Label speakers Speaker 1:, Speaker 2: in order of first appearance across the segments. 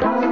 Speaker 1: Bye.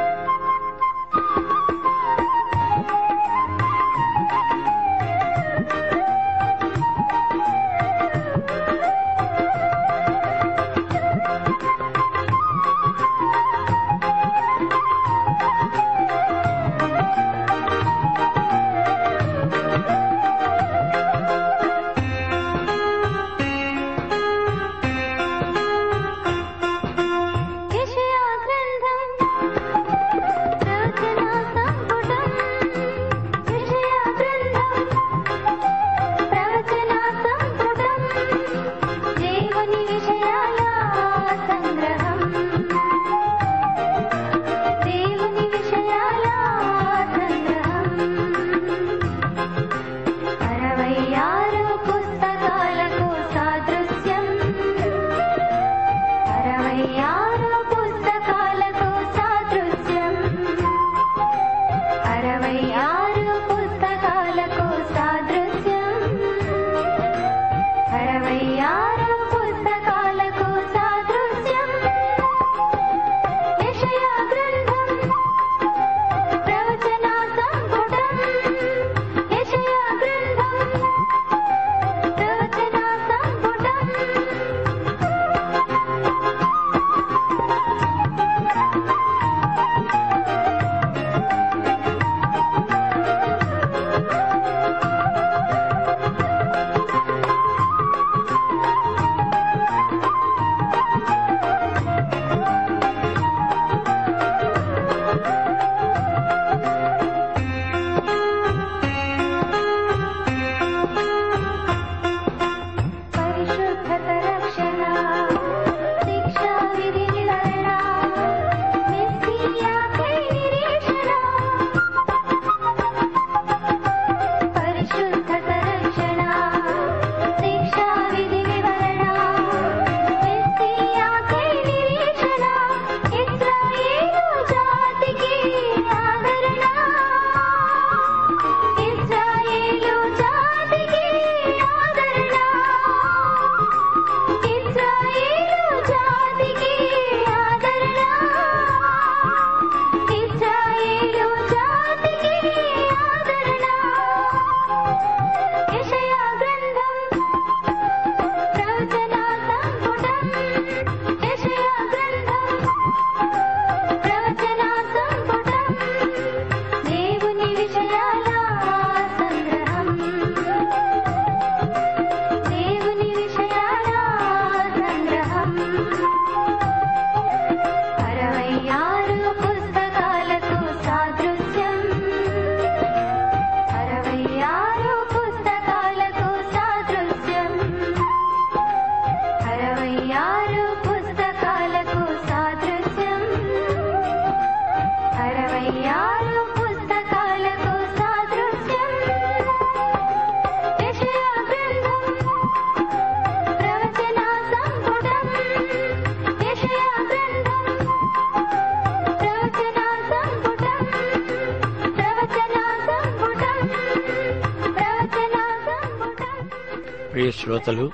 Speaker 2: శ్రోతలు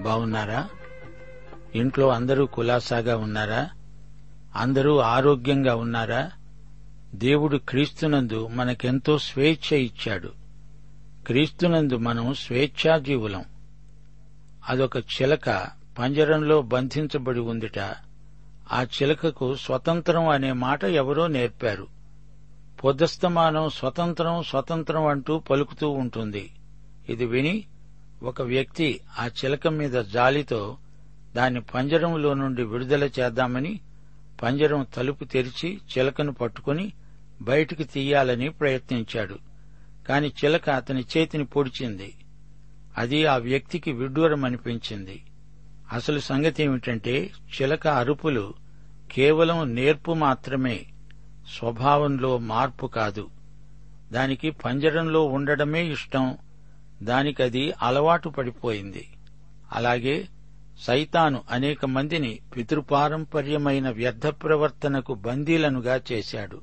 Speaker 2: బాగున్నారా ఇంట్లో అందరూ కులాసాగా ఉన్నారా? అందరూ ఆరోగ్యంగా ఉన్నారా? దేవుడు క్రీస్తునందు మనకెంతో స్వేచ్ఛ ఇచ్చాడు. క్రీస్తునందు మనం స్వేచ్ఛాజీవులం. అదొక చిలక పంజరంలో బంధించబడి ఉందిట. ఆ చిలకకు స్వతంత్రం అనే మాట ఎవరో నేర్పారు. పొద్దస్తమానం స్వతంత్రం స్వతంత్రం అంటూ పలుకుతూ ఉంటుంది. ఇది విని ఒక వ్యక్తి ఆ చిలక మీద జాలితో దాన్ని పంజరంలో నుండి విడుదల చేద్దామని పంజరం తలుపు తెరిచి చిలకను పట్టుకుని బయటికి తీయాలని ప్రయత్నించాడు. కాని చిలక అతని చేతిని పొడిచింది. అది ఆ వ్యక్తికి విడ్డూరమనిపించింది. అసలు సంగతి ఏమిటంటే చిలక అరుపులు కేవలం నేర్పు మాత్రమే స్వభావంలో మార్పు కాదు. దానికి పంజరంలో ఉండడమే ఇష్టం దానికది అలవాటు పడిపోయింది. అలాగే సైతాను అనేక మందిని పితృపారంపర్యమైన వ్యర్థ ప్రవర్తనకు బందీలనుగా చేశాడు.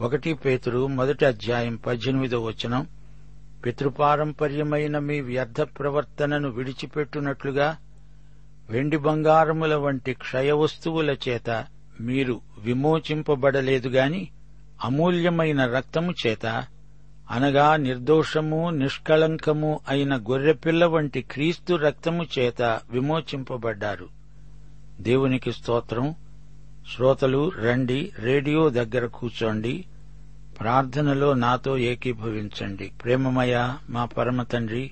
Speaker 2: ఒకటి పేతుడు మొదటి అధ్యాయం పద్దెనిమిదో వచనం పితృపారంపర్యమైన మీ వ్యర్థ ప్రవర్తనను విడిచిపెట్టునట్లుగా వెండి బంగారముల వంటి క్షయ వస్తువుల చేత మీరు విమోచింపబడలేదు గాని అమూల్యమైన రక్తము చేత అనగా నిర్దోషము నిష్కళంకము అయిన గొర్రెపిల్ల వంటి క్రీస్తు రక్తము చేత విమోచింపబడ్డారు. దేవునికి స్తోత్రం. శ్రోతలు రండి రేడియో దగ్గర కూర్చోండి. ప్రార్థనలో నాతో ఏకీభవించండి. ప్రేమమయ మా పరమ తండ్రి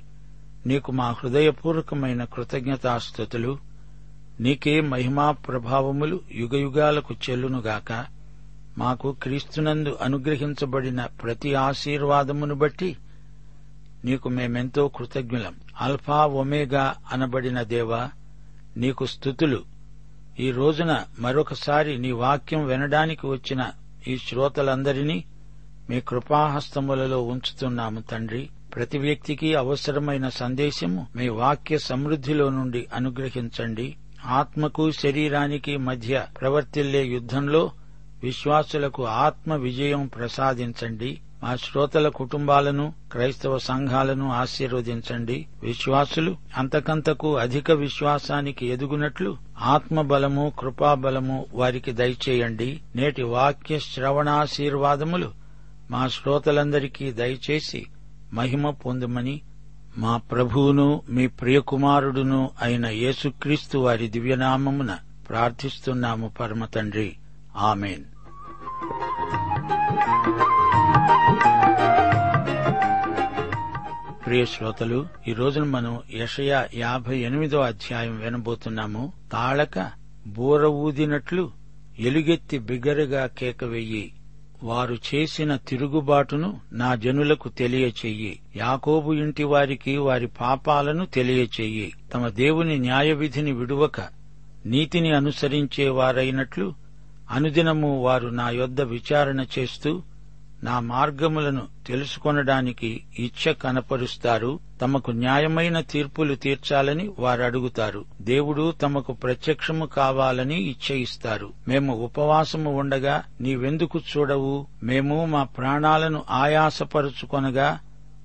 Speaker 2: నీకు మా హృదయపూర్వకమైన కృతజ్ఞతాస్థుతులు. నీకే మహిమా ప్రభావములు యుగయుగాలకు చెల్లునుగాక. మాకు క్రీస్తునందు అనుగ్రహించబడిన ప్రతి ఆశీర్వాదమును బట్టి నీకు మేమెంతో కృతజ్ఞులం. అల్ఫా ఒమేగా అనబడిన దేవా నీకు స్థుతులు. ఈ రోజున మరొకసారి నీ వాక్యం వినడానికి వచ్చిన ఈ శ్రోతలందరినీ మీ కృపాహస్తములలో ఉంచుతున్నాము తండ్రి. ప్రతి వ్యక్తికి అవసరమైన సందేశము మీ వాక్య సమృద్ధిలో నుండి అనుగ్రహించండి. ఆత్మకు శరీరానికి మధ్య ప్రవర్తిల్లే యుద్ధంలో విశ్వాసులకు ఆత్మ విజయం ప్రసాదించండి. మా శ్రోతల కుటుంబాలను క్రైస్తవ సంఘాలను ఆశీర్వదించండి. విశ్వాసులు అంతకంతకు అధిక విశ్వాసానికి ఎదుగునట్లు ఆత్మబలము కృపాబలము వారికి దయచేయండి. నేటి వాక్య శ్రవణాశీర్వాదములు మా శ్రోతలందరికీ దయచేసి మహిమ పొందుమని మా ప్రభువును మీ ప్రియకుమారుడును అయిన యేసుక్రీస్తు వారి దివ్యనామమున ప్రార్థిస్తున్నాము పరమతండ్రి ఆమెన్. ప్రియ శ్రోతలు ఈ రోజున మనం యషయ యాభై ఎనిమిదో అధ్యాయం వినబోతున్నాము. తాళక బూర ఊదినట్లు ఎలుగెత్తి బిగ్గరగా కేక వెయ్యి వారు చేసిన తిరుగుబాటును నా జనులకు తెలియచెయ్యి. యాకోబు ఇంటి వారికి వారి పాపాలను తెలియచెయ్యి. తమ దేవుని న్యాయవిధిని విడువక నీతిని అనుసరించే వారైనట్లు అనుదినము వారు నా యొద్ద విచారణ చేస్తూ నా మార్గములను తెలుసుకొనడానికి ఇచ్చ కనపరుస్తారు. తమకు న్యాయమైన తీర్పులు తీర్చాలని వారు అడుగుతారు దేవుడు తమకు ప్రత్యక్షము కావాలని ఇచ్చయిస్తారు. మేము ఉపవాసము ఉండగా నీవెందుకు చూడవు? మేము మా ప్రాణాలను ఆయాసపరుచుకొనగా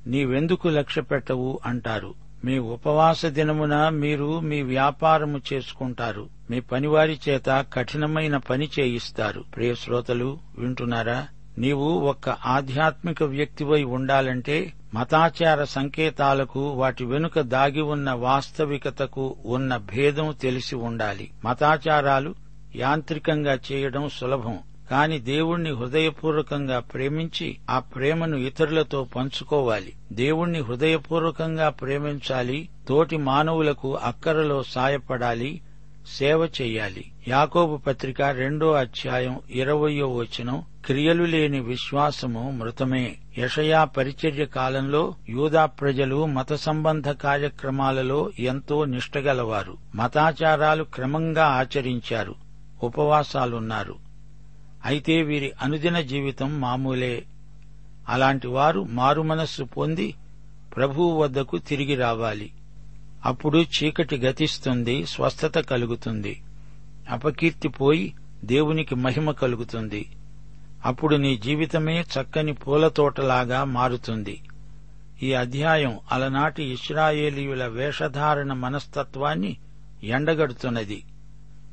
Speaker 2: నీవెందుకు లక్ష్యపెట్టవు? అంటారు. మీ ఉపవాస దినమున మీరు మీ వ్యాపారము చేసుకుంటారు. మీ పనివారి చేత కఠినమైన పని చేయిస్తారు. ప్రియ శ్రోతలు వింటున్నారా? నీవు ఒక్క ఆధ్యాత్మిక వ్యక్తివై ఉండాలంటే మతాచార సంకేతాలకు వాటి వెనుక దాగి ఉన్న వాస్తవికతకు ఉన్న భేదం తెలిసి ఉండాలి. మతాచారాలు యాంత్రికంగా చేయడం సులభం. కాని దేవుణ్ణి హృదయపూర్వకంగా ప్రేమించి ఆ ప్రేమను ఇతరులతో పంచుకోవాలి. దేవుణ్ణి హృదయపూర్వకంగా ప్రేమించాలి తోటి మానవులకు అక్కరలో సాయపడాలి సేవ చేయాలి. యాకోబు పత్రిక రెండో అధ్యాయం ఇరవయో వచనం క్రియలు లేని విశ్వాసము మృతమే. యషయా పరిచర్య కాలంలో యూదా ప్రజలు మత సంబంధ కార్యక్రమాలలో ఎంతో నిష్టగలవారు మతాచారాలు క్రమంగా ఆచరించారు. ఉపవాసాలున్నారు. అయితే వీరి అనుదిన జీవితం మామూలే. అలాంటి వారు మారుమనస్సు పొంది ప్రభువు వద్దకు తిరిగి రావాలి. అప్పుడు చీకటి గతిస్తుంది స్వస్థత కలుగుతుంది. అపకీర్తి పోయి దేవునికి మహిమ కలుగుతుంది. అప్పుడు నీ జీవితమే చక్కని పూలతోటలాగా మారుతుంది. ఈ అధ్యాయం అలనాటి ఇస్రాయేలీయుల వేషధారణ మనస్తత్వాన్ని ఎండగడుతున్నది.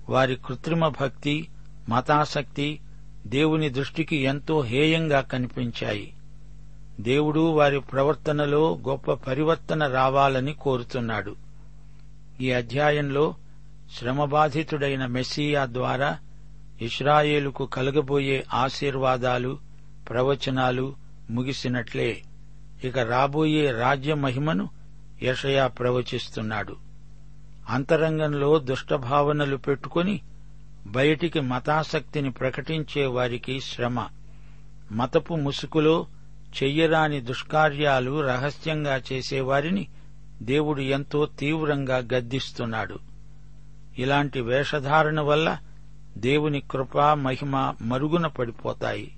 Speaker 2: వారి కృత్రిమ భక్తి మతాసక్తి దేవుని దృష్టికి ఎంతో హేయంగా కనిపించాయి. దేవుడు వారి ప్రవర్తనలో గొప్ప పరివర్తన రావాలని కోరుతున్నాడు. ఈ అధ్యాయంలో శ్రమబాధితుడైన మెస్సియా ద్వారా ఇస్రాయేలుకు కలగబోయే ఆశీర్వాదాలు ప్రవచనాలు ముగిసినట్లే. ఇక రాబోయే రాజ్య మహిమను యషయా ప్రవచిస్తున్నాడు. అంతరంగంలో దుష్టభావనలు పెట్టుకుని బయటికి మతాసక్తిని ప్రకటించే వారికి శ్రమ. మతపు ముసుగులో చెయ్యరాని దుష్కార్యాలు రహస్యంగా చేసేవారిని దేవుడు ఎంతో తీవ్రంగా గద్దిస్తున్నాడు. ఇలాంటి వేషధారణ వల్ల దేవుని కృప మహిమ మరుగున పడిపోతాయి.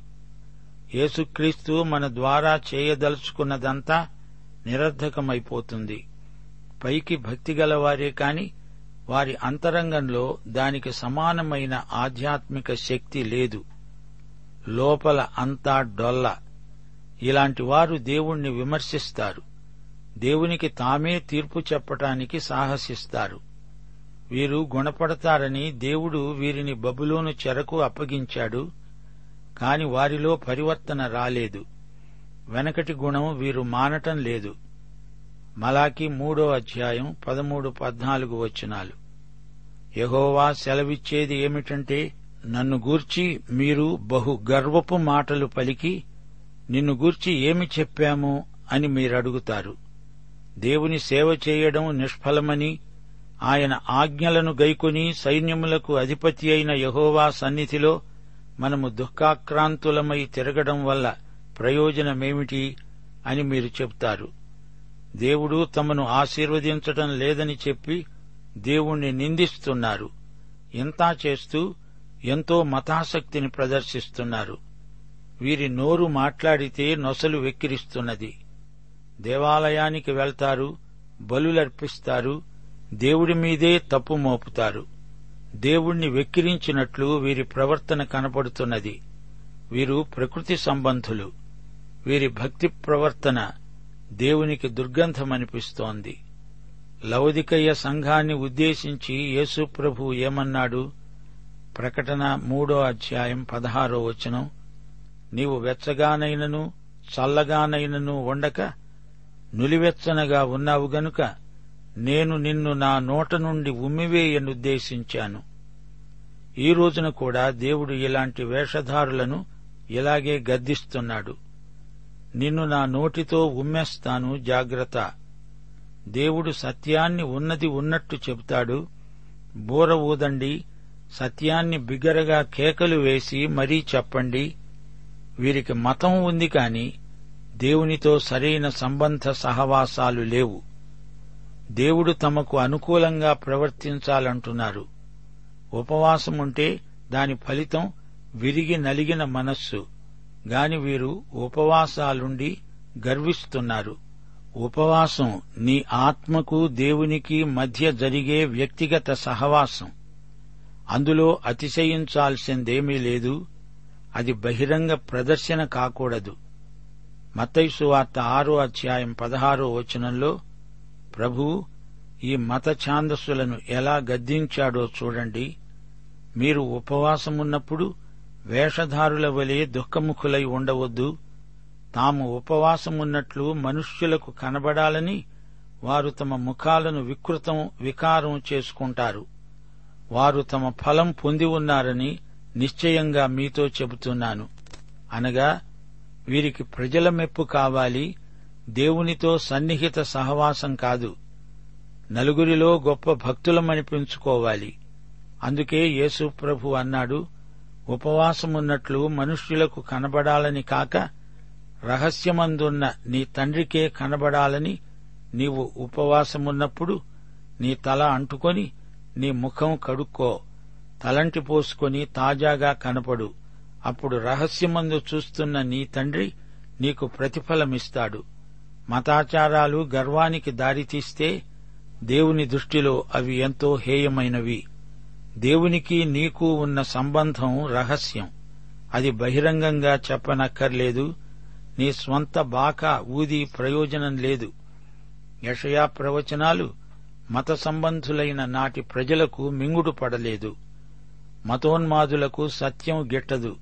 Speaker 2: యేసుక్రీస్తు మన ద్వారా చేయదలుచుకున్నదంతా నిరర్ధకమైపోతుంది. పైకి భక్తిగలవారే కాని వారి అంతరంగంలో దానికి సమానమైన ఆధ్యాత్మిక శక్తి లేదు. లోపల అంతా డొల్ల. ఇలాంటి వారు దేవుణ్ణి విమర్శిస్తారు. దేవునికి తామే తీర్పు చెప్పటానికి సాహసిస్తారు. వీరు గుణపడతారని దేవుడు వీరిని బబులోను చెరకు అప్పగించాడు కాని వారిలో పరివర్తన రాలేదు. వెనకటి గుణం వీరు మానటం లేదు. మలాకి మూడో అధ్యాయం పదమూడు పద్నాలుగు వచనాలు. యహోవా సెలవిచ్చేది ఏమిటంటే నన్ను గూర్చి మీరు బహు గర్వపు మాటలు పలికి నిన్ను గూర్చి ఏమి చెప్పాము అని మీరడుగుతారు. దేవుని సేవ చేయడం నిష్ఫలమని ఆయన ఆజ్ఞలను గైకొని సైన్యములకు అధిపతి అయిన యహోవా సన్నిధిలో మనము దుఃఖాక్రాంతులమై తిరగడం వల్ల ప్రయోజనమేమిటి అని మీరు చెప్తారు దేవుడు తమను ఆశీర్వదించటం లేదని చెప్పి దేవుణ్ణి నిందిస్తున్నారు. ఇంతా చేస్తూ ఎంతో మతాసక్తిని ప్రదర్శిస్తున్నారు. వీరి నోరు మాట్లాడితే నొసలు వెక్కిరిస్తున్నది. దేవాలయానికి వెళ్తారు బలులర్పిస్తారు దేవుడి మీదే తప్పు మోపుతారు. దేవుణ్ణి వెక్కిరించినట్లు వీరి ప్రవర్తన కనపడుతున్నది. వీరు ప్రకృతి సంబంధులు. వీరి భక్తి ప్రవర్తన దేవునికి దుర్గంధమనిపిస్తోంది లవదికయ్య సంఘాన్ని ఉద్దేశించి యేసుప్రభు ఏమన్నాడు? ప్రకటన మూడో అధ్యాయం పదహారో వచనం. నీవు వెచ్చగానైనను చల్లగానైనను ఉండక నులివెచ్చనగా ఉన్నావు గనుక నేను నిన్ను నా నోట నుండి ఉమ్మివేయనుద్దేశించాను. ఈ రోజున కూడా దేవుడు ఇలాంటి వేషధారులను ఇలాగే గద్దిస్తున్నాడు. నిన్ను నా నోటితో ఉమ్మేస్తాను జాగ్రత్త. దేవుడు సత్యాన్ని ఉన్నది ఉన్నట్టు చెబుతాడు. బూర ఊదండి సత్యాన్ని బిగ్గరగా కేకలు వేసి మరీ చెప్పండి. వీరికి మతం ఉంది కాని దేవునితో సరైన సంబంధ సహవాసాలు లేవు. దేవుడు తమకు అనుకూలంగా ప్రవర్తించాలంటున్నారు. ఉపవాసముంటే దాని ఫలితం విరిగి నలిగిన మనస్సు. గాని వీరు ఉపవాసాలుండి గర్విస్తున్నారు. ఉపవాసం నీ ఆత్మకు దేవునికి మధ్య జరిగే వ్యక్తిగత సహవాసం. అందులో అతిశయించాల్సిందేమీ లేదు. అది బహిరంగ ప్రదర్శన కాకూడదు. మతైసు వార్త ఆరో అధ్యాయం పదహారో వచనంలో ప్రభు ఈ మత ఛాందస్సులను ఎలా గద్దించాడో చూడండి. మీరు ఉపవాసమున్నప్పుడు వేషధారుల వలె దుఃఖముఖులై ఉండవద్దు. తాము ఉపవాసమున్నట్లు మనుష్యులకు కనబడాలని వారు తమ ముఖాలను వికృతం వికారం చేసుకుంటారు. వారు తమ ఫలం పొంది ఉన్నారని నిశ్చయంగా మీతో చెబుతున్నాను. అనగా వీరికి ప్రజల మెప్పు కావాలి దేవునితో సన్నిహిత సహవాసం కాదు. నలుగురిలో గొప్ప భక్తులమనిపించుకోవాలి. అందుకే యేసు ప్రభు అన్నాడు ఉపవాసమున్నట్లు మనుష్యులకు కనబడాలని కాక రహస్యమందున్న నీ తండ్రికే కనబడాలని నీవు ఉపవాసమున్నప్పుడు నీ తల అంటుకొని నీ ముఖం కడుక్కో. తలంటి పోసుకొని తాజాగా కనపడు. అప్పుడు రహస్యమందు చూస్తున్న నీ తండ్రి నీకు ప్రతిఫలమిస్తాడు. మతాచారాలు గర్వానికి దారితీస్తే దేవుని దృష్టిలో అవి ఎంతో హేయమైనవి. దేవునికి నీకు ఉన్న సంబంధం రహస్యం. అది బహిరంగంగా చెప్పనక్కర్లేదు. నీ స్వంత బాకా ఊది ప్రయోజనం లేదు. యషయా ప్రవచనాలు మత సంబంధులైన నాటి ప్రజలకు మింగుడు పడలేదు. మతోన్మాదులకు సత్యం గిట్టదు.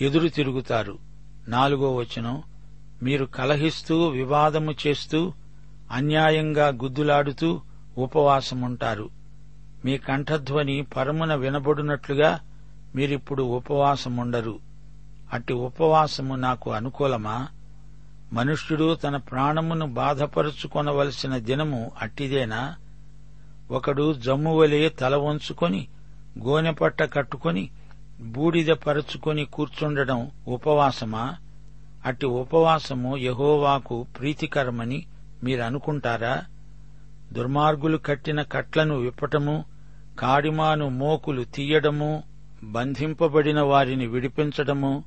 Speaker 2: ఎదురు తిరుగుతారు. నాలుగో వచనం మీరు కలహిస్తూ వివాదము చేస్తూ అన్యాయంగా గుద్దులాడుతూ ఉపవాసముంటారు. మీ కంఠధ్వని పరమున వినబడునట్లుగా మీరిప్పుడు ఉపవాసముండరు. అట్టి ఉపవాసము నాకు అనుకూలమా? మనుష్యుడు తన ప్రాణమును బాధపరుచుకొనవలసిన దినము అట్టిదేనా? ఒకడు జమ్మువలే తల వంచుకొని గోనెపట్ట కట్టుకొని బూడిద పరుచుకొని కూర్చుండడం ఉపవాసమా? అట్టి ఉపవాసము యహోవాకు ప్రీతికరమని మీరనుకుంటారా? దుర్మార్గులు కట్టిన కట్లను విప్పటము కాడిమాను మోకులు తీయడము బంధింపబడిన వారిని విడిపించడము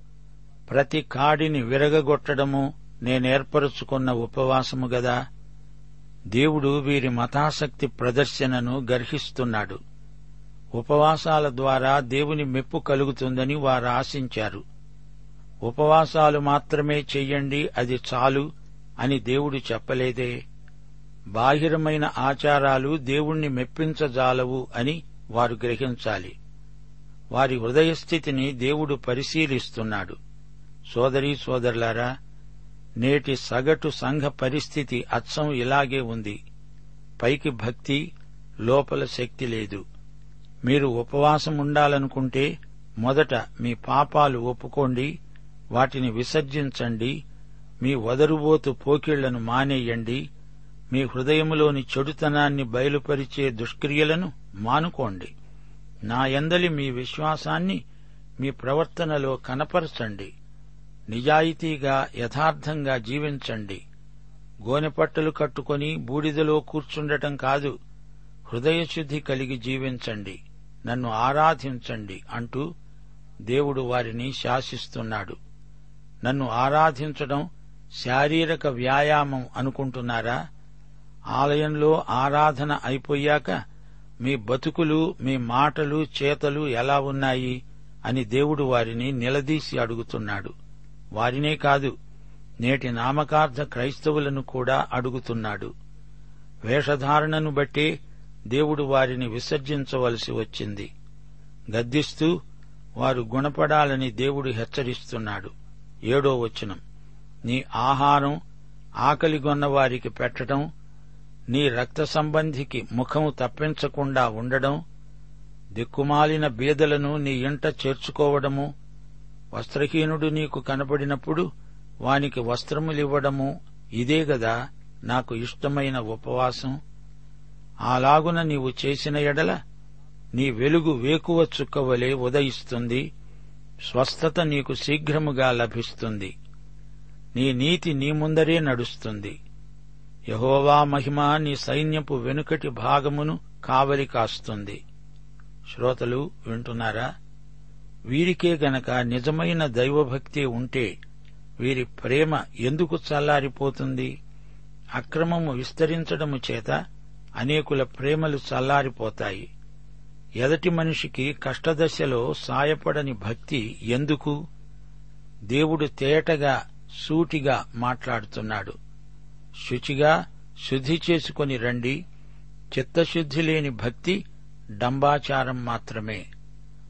Speaker 2: ప్రతి కాడిని విరగగొట్టడము నేనేర్పరుచుకున్న ఉపవాసము గదా. దేవుడు వీరి మతాసక్తి ప్రదర్శనను గర్హిస్తున్నాడు. ఉపవాసాల ద్వారా దేవుని మెప్పు కలుగుతుందని వారు ఆశించారు. ఉపవాసాలు మాత్రమే చెయ్యండి అది చాలు అని దేవుడు చెప్పలేదే. బాహిరమైన ఆచారాలు దేవుణ్ణి మెప్పించజాలవు అని వారు గ్రహించాలి. వారి హృదయస్థితిని దేవుడు పరిశీలిస్తున్నాడు. సోదరీ సోదరులారా నేటి సగటు సంఘ పరిస్థితి అచ్చం ఇలాగే ఉంది. పైకి భక్తి లోపల శక్తి లేదు. మీరు ఉపవాసం ఉండాలనుకుంటే మొదట మీ పాపాలు ఒప్పుకోండి వాటిని విసర్జించండి మీ వదరుబోతు పోకిళ్ళను మానేయండి మీ హృదయములోని చెడుతనాన్ని బయలుపరిచే దుష్క్రియలను మానుకోండి. నా ఎందలి మీ విశ్వాసాన్ని మీ ప్రవర్తనలో కనపరచండి. నిజాయితీగా యథార్థంగా జీవించండి. గోనెపట్టలు కట్టుకొని బూడిదలో కూర్చుండటం కాదు హృదయశుద్ధి కలిగి జీవించండి. నన్ను ఆరాధించండి అంటూ దేవుడు వారిని శాసిస్తున్నాడు. నన్ను ఆరాధించడం శారీరక వ్యాయామం అనుకుంటున్నారా? ఆలయంలో ఆరాధన అయిపోయాక మీ బతుకులు మీ మాటలు చేతలు ఎలా ఉన్నాయి అని దేవుడు వారిని నిలదీసి అడుగుతున్నాడు. వారినే కాదు నేటి నామకార్థ క్రైస్తవులను కూడా అడుగుతున్నాడు. వేషధారణను బట్టి దేవుడు వారిని విసర్జించవలసి వచ్చింది. గద్దిస్తూ వారు గుణపడాలని దేవుడు హెచ్చరిస్తున్నాడు. ఏడో వచనం. నీ ఆహారం ఆకలిగొన్న వారికి పెట్టడం నీ రక్త సంబంధికి ముఖము తప్పించకుండా ఉండడం దిక్కుమాలిన బీదలను నీ ఇంట చేర్చుకోవడము వస్త్రహీనుడు నీకు కనబడినప్పుడు వానికి వస్త్రములివ్వడము ఇదే గదా నాకు ఇష్టమైన ఉపవాసం. అలాగున నీవు చేసిన ఎడల నీ వెలుగు వేకువ చుక్కవలే ఉదయిస్తుంది స్వస్థత నీకు శీఘ్రముగా లభిస్తుంది. నీ నీతి నీ ముందరే నడుస్తుంది. యహోవా మహిమ నీ సైన్యపు వెనుకటి భాగమును కావలి కాస్తుంది. శ్రోతలు వింటున్నారా? వీరికే గనక నిజమైన దైవభక్తి ఉంటే వీరి ప్రేమ ఎందుకు చల్లారిపోతుంది? అక్రమము విస్తరించడము చేత అనేకుల ప్రేమలు చల్లారిపోతాయి. ఎదటి మనిషికి కష్టదశలో సాయపడని భక్తి ఎందుకు? దేవుడు తేటగా సూటిగా మాట్లాడుతున్నాడు. శుచిగా శుద్ధి చేసుకొని రండి. చిత్తశుద్ధి లేని భక్తి డంబాచారం మాత్రమే.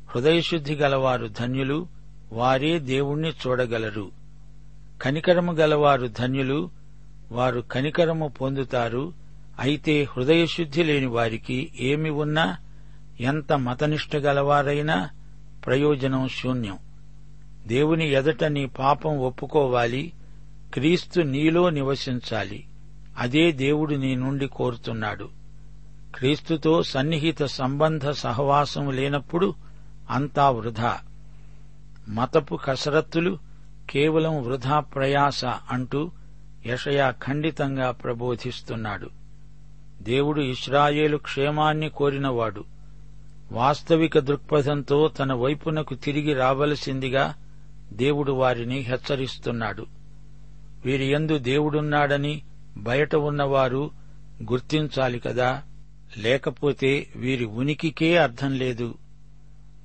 Speaker 2: హృదయశుద్ధి గలవారు ధన్యులు వారే దేవుణ్ణి చూడగలరు. కనికరము గలవారు ధన్యులు వారు కనికరము పొందుతారు. అయితే హృదయశుద్ధి లేని వారికి ఏమి ఉన్నా ఎంత మతనిష్ట గలవారైనా ప్రయోజనం శూన్యం. దేవుని ఎదట నీ పాపం ఒప్పుకోవాలి క్రీస్తు నీలో నివసించాలి. అదే దేవుడు నీ నుండి కోరుతున్నాడు. క్రీస్తుతో సన్నిహిత సంబంధ సహవాసం లేనప్పుడు అంతా వృధా. మతపు కసరత్తులు కేవలం వృధా ప్రయాస అంటూ యషయా ఖండితంగా ప్రబోధిస్తున్నాడు. దేవుడు ఇస్రాయేలు క్షేమాన్ని కోరినవాడు. వాస్తవిక దృక్పథంతో తన వైపునకు తిరిగి రావలసిందిగా దేవుడు వారిని హెచ్చరిస్తున్నాడు. వీరి ఎందు దేవుడున్నాడని బయట ఉన్నవారు గుర్తించాలి కదా. లేకపోతే వీరి ఉనికికే అర్థం లేదు.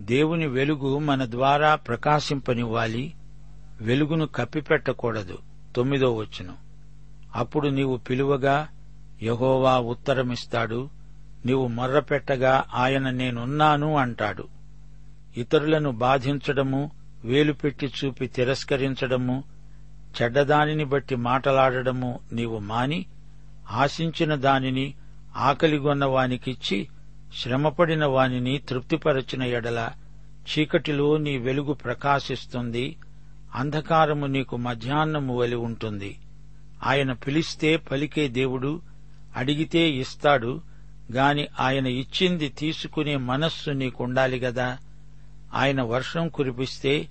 Speaker 2: దేవుని వెలుగు మన ద్వారా ప్రకాశింపనివ్వాలి. వెలుగును కప్పిపెట్టకూడదు. తొమ్మిదో వచ్చును అప్పుడు నీవు పిలువగా యహోవా ఉత్తరమిస్తాడు. నీవు మొర్రపెట్టగా ఆయన నేనున్నాను అంటాడు. ఇతరులను బాధించడము వేలుపెట్టి చూపి తిరస్కరించడము చెడ్డదానిని బట్టి మాటలాడడము నీవు మాని ఆశించిన దానిని ఆకలిగొన్న వానికిచ్చి శ్రమపడిన వానిని తృప్తిపరచిన ఎడల చీకటిలో నీ వెలుగు ప్రకాశిస్తుంది అంధకారము నీకు మధ్యాహ్నము వలి ఉంటుంది. ఆయన పిలిస్తే పలికే దేవుడు అడిగితే ఇస్తాడు గాని ఆయన ఇచ్చింది తీసుకునే మనస్సు నీకుండాలి గదా. ఆయన వర్షం కురిపిస్తే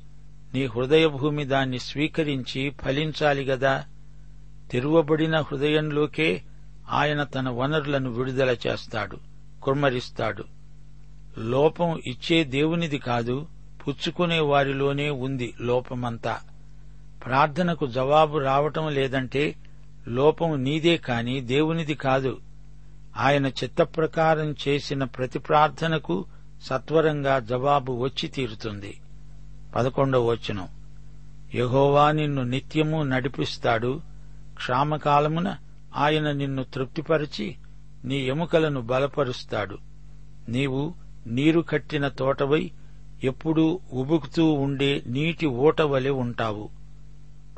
Speaker 2: నీ హృదయభూమి దాన్ని స్వీకరించి ఫలించాలి గదా. తెరువబడిన హృదయంలోకే ఆయన తన వనరులను విడుదల చేస్తాడు కుమ్మరిస్తాడు లోపం ఇచ్చే దేవునిది కాదు పుచ్చుకునే వారిలోనే ఉంది లోపమంతా. ప్రార్థనకు జవాబు రావటం లేదంటే లోపం నీదే కాని దేవునిది కాదు. ఆయన చిత్తప్రకారం చేసిన ప్రతి ప్రార్థనకు సత్వరంగా జవాబు వచ్చి తీరుతుంది. పదకొండవ వచనం. యహోవా నిన్ను నిత్యము నడిపిస్తాడు. క్షామకాలమున ఆయన నిన్ను తృప్తిపరిచి నీ ఎముకలను బలపరుస్తాడు. నీవు నీరు కట్టిన తోటవై ఎప్పుడూ ఉబుకుతూ ఉండే నీటి ఊటవలె ఉంటావు.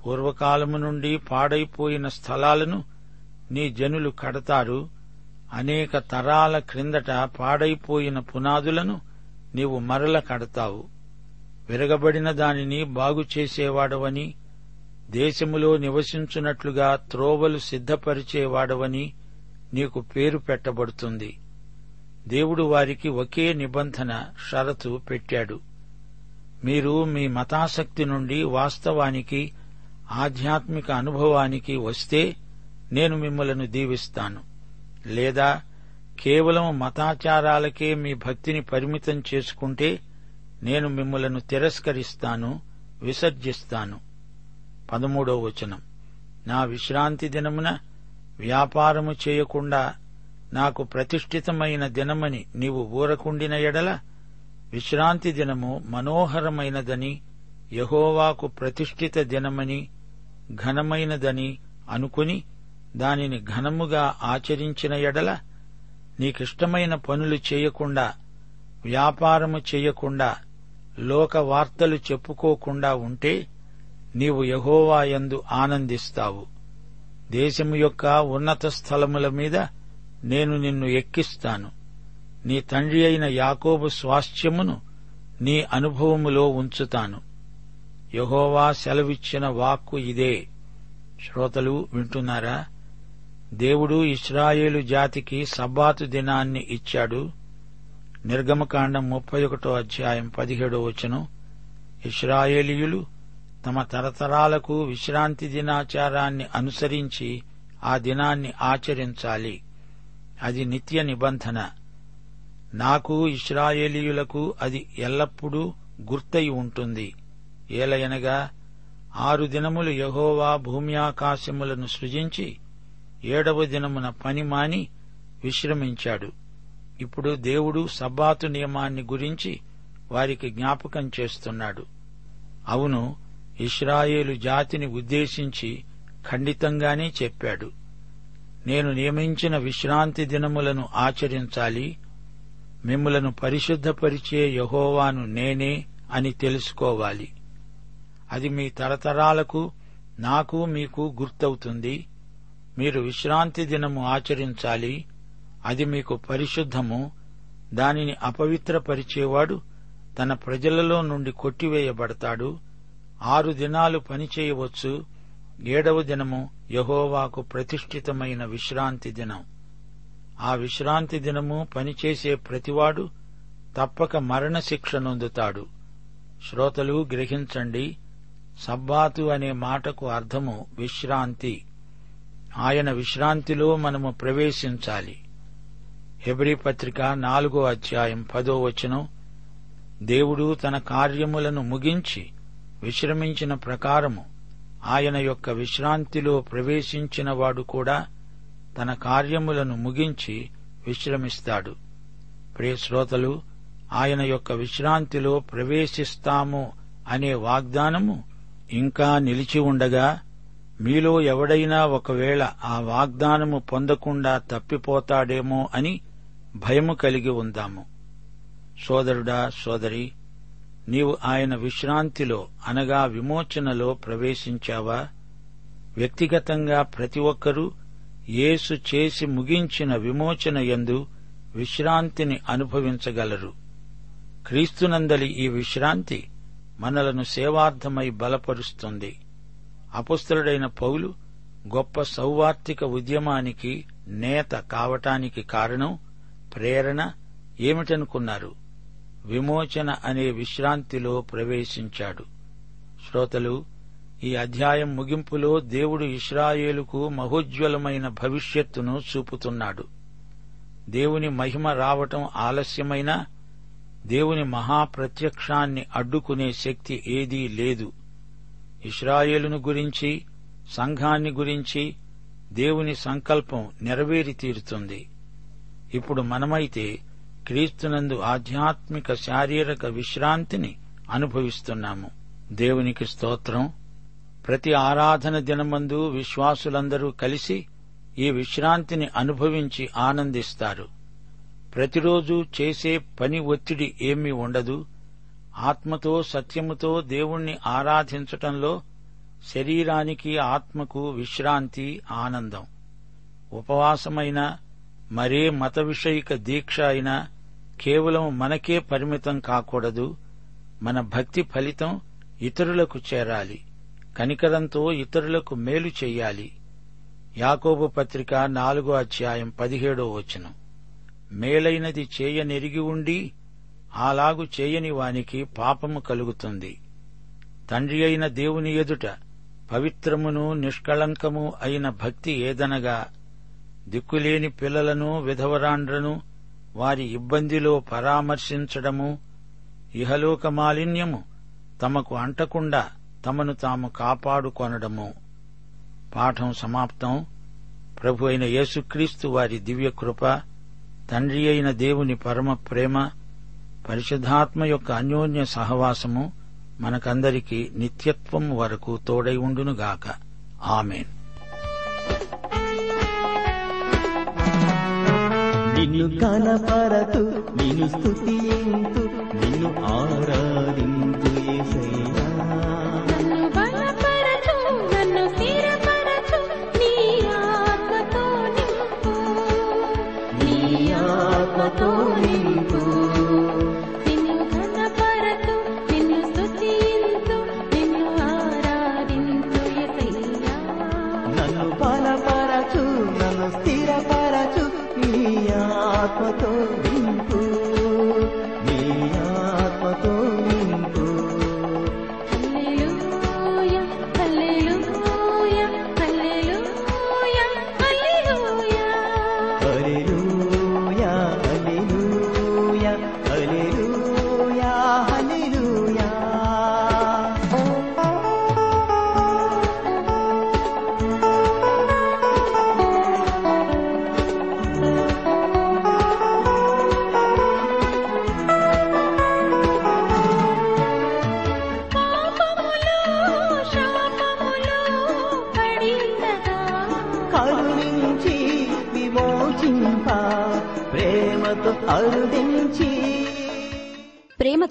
Speaker 2: పూర్వకాలము నుండి పాడైపోయిన స్థలాలను నీ జనులు కడతారు. అనేక తరాల క్రిందట పాడైపోయిన పునాదులను నీవు మరల కడతావు. విరగబడిన దానిని బాగు చేసేవాడవని దేశములో నివసించున్నట్లుగా త్రోవలు సిద్ధపరిచేవాడవని నీకు పేరు పెట్టబడుతుంది. దేవుడు వారికి ఒకే నిబంధన షరతు పెట్టాడు. మీరు మీ మతాసక్తి నుండి వాస్తవానికి ఆధ్యాత్మిక అనుభవానికి వస్తే నేను మిమ్మలను దీవిస్తాను. లేదా కేవలం మతాచారాలకే మీ భక్తిని పరిమితం చేసుకుంటే నేను మిమ్మలను తిరస్కరిస్తాను విసర్జిస్తాను. పదమూడో వచనం. నా విశ్రాంతి దినమున వ్యాపారము చేయకుండా నాకు ప్రతిష్ఠితమైన దినమని నీవు ఊరకుండిన ఎడల విశ్రాంతి దినము మనోహరమైనదని యహోవాకు ప్రతిష్ఠిత దినమని ఘనమైనదని అనుకుని దానిని ఘనముగా ఆచరించిన ఎడల నీకిష్టమైన పనులు చేయకుండా వ్యాపారము చేయకుండా లోక వార్తలు చెప్పుకోకుండా ఉంటే నీవు యహోవాయందు ఆనందిస్తావు. దేశము యొక్క ఉన్నత స్థలముల మీద నేను నిన్ను ఎక్కిస్తాను. నీ తండ్రి అయిన యాకోబు స్వాస్థ్యమును నీ అనుభవములో ఉంచుతాను. యహోవా సెలవిచ్చిన వాక్కు ఇదే. శ్రోతలు వింటున్నారా? దేవుడు ఇస్రాయేలు జాతికి సబ్బాతు దినాన్ని ఇచ్చాడు. నిర్గమకాండం ముప్పై ఒకటో అధ్యాయం పదిహేడో వచనం. ఇస్రాయేలీయులు తమ తరతరాలకు విశ్రాంతి దినాచారాన్ని అనుసరించి ఆ దినాన్ని ఆచరించాలి. అది నిత్య నిబంధన. నాకు ఇస్రాయేలీయులకు అది ఎల్లప్పుడూ గుర్తయి ఉంటుంది. ఏలయనగా ఆరు దినములు యహోవా భూమి ఆకాశములను సృజించి ఏడవ దినమున పని మాని విశ్రమించాడు. ఇప్పుడు దేవుడు సబ్బాతు నియమాన్ని గురించి వారికి జ్ఞాపకం చేస్తున్నాడు. అవును ఇస్రాయేలు జాతిని ఉద్దేశించి ఖండితంగానే చెప్పాడు. నేను నియమించిన విశ్రాంతి దినములను ఆచరించాలి మిమ్మలను పరిశుద్ధపరిచే యహోవాను నేనే అని తెలుసుకోవాలి. అది మీ తరతరాలకు నాకు మీకు గుర్తవుతుంది. మీరు విశ్రాంతి దినము ఆచరించాలి అది మీకు పరిశుద్ధము. దానిని అపవిత్రపరిచేవాడు తన ప్రజలలో నుండి కొట్టివేయబడతాడు. ఆరు దినాలు పనిచేయవచ్చు. ఏడవ దినము యహోవాకు ప్రతిష్ఠితమైన విశ్రాంతి దినం. ఆ విశ్రాంతి దినము పనిచేసే ప్రతివాడు తప్పక మరణశిక్ష నొందుతాడు. శ్రోతలు గ్రహించండి సబ్బాతు అనే మాటకు అర్థము విశ్రాంతి. ఆయన విశ్రాంతిలో మనము ప్రవేశించాలి. హెబ్రీ పత్రిక నాలుగో అధ్యాయం పదో వచనం. దేవుడు తన కార్యములను ముగించి విశ్రమించిన ప్రకారము ఆయన యొక్క విశ్రాంతిలో ప్రవేశించినవాడు కూడా తన కార్యములను ముగించి విశ్రమిస్తాడు. ప్రియశ్రోతలు ఆయన యొక్క విశ్రాంతిలో ప్రవేశిస్తాము అనే వాగ్దానము ఇంకా నిలిచి ఉండగా మీలో ఎవడైనా ఒకవేళ ఆ వాగ్దానము పొందకుండా తప్పిపోతాడేమో అని భయము కలిగి ఉందాము. సోదరుడా సోదరి నీవు ఆయన విశ్రాంతిలో అనగా విమోచనలో ప్రవేశించావా? వ్యక్తిగతంగా ప్రతి ఒక్కరూ యేసు చేసి ముగించిన విమోచన యందు విశ్రాంతిని అనుభవించగలరు. క్రీస్తునందలి ఈ విశ్రాంతి మనలను సేవార్థమై బలపరుస్తుంది. అపుస్తలుడైన పౌలు గొప్ప సౌవార్తిక ఉద్యమానికి నేత కావటానికి కారణం ప్రేరణ ఏమిటనుకున్నారు? విమోచన అనే విశ్రాంతిలో ప్రవేశించాడు. శ్రోతలు ఈ అధ్యాయం ముగింపులో దేవుడు ఇస్రాయేలుకు మహోజ్వలమైన భవిష్యత్తును చూపుతున్నాడు. దేవుని మహిమ రావటం ఆలస్యమైనా దేవుని మహాప్రత్యక్షాన్ని అడ్డుకునే శక్తి ఏదీ లేదు. ఇస్రాయేలును గురించి సంఘాన్ని గురించి దేవుని సంకల్పం నెరవేరి తీరుతుంది. ఇప్పుడు మనమైతే క్రీస్తునందు ఆధ్యాత్మిక శారీరక విశ్రాంతిని అనుభవిస్తున్నాము. దేవునికి స్తోత్రం. ప్రతి ఆరాధన దినమందు విశ్వాసులందరూ కలిసి ఈ విశ్రాంతిని అనుభవించి ఆనందిస్తారు. ప్రతిరోజు చేసే పని ఒత్తిడి ఏమీ ఉండదు. ఆత్మతో సత్యముతో దేవుణ్ణి ఆరాధించటంలో శరీరానికి ఆత్మకు విశ్రాంతి ఆనందం. ఉపవాసమైన మరే మత విషయిక దీక్ష అయినా కేవలం మనకే పరిమితం కాకూడదు మన భక్తి ఫలితం ఇతరులకు చేరాలి కనికరంతో ఇతరులకు మేలు చెయ్యాలి. యాకోబు పత్రిక నాలుగో అధ్యాయం పదిహేడో వచనం. మేలైనది చేయనెరిగి ఉండి అలాగు చేయని వానికి పాపము కలుగుతుంది. తండ్రి అయిన దేవుని ఎదుట పవిత్రమును నిష్కళంకము అయిన భక్తి ఏదనగా దిక్కులేని పిల్లలను విధవరాండ్రను వారి ఇబ్బందిలో పరామర్శించడము ఇహలోక మాలిన్యము తమకు అంటకుండా తమను తాము కాపాడుకొనడము. పాఠం సమాప్తం. ప్రభు అయిన యేసుక్రీస్తు వారి దివ్య కృప తండ్రి అయిన దేవుని పరమ ప్రేమ పరిశుద్ధాత్మ యొక్క అన్యోన్య సహవాసము మనకందరికీ నిత్యత్వం వరకు తోడై ఉండునుగాక. ఆమెన్.
Speaker 3: నిన్ను కనపరతు నిన్ను స్తుతింతు నిన్ను ఆరాధి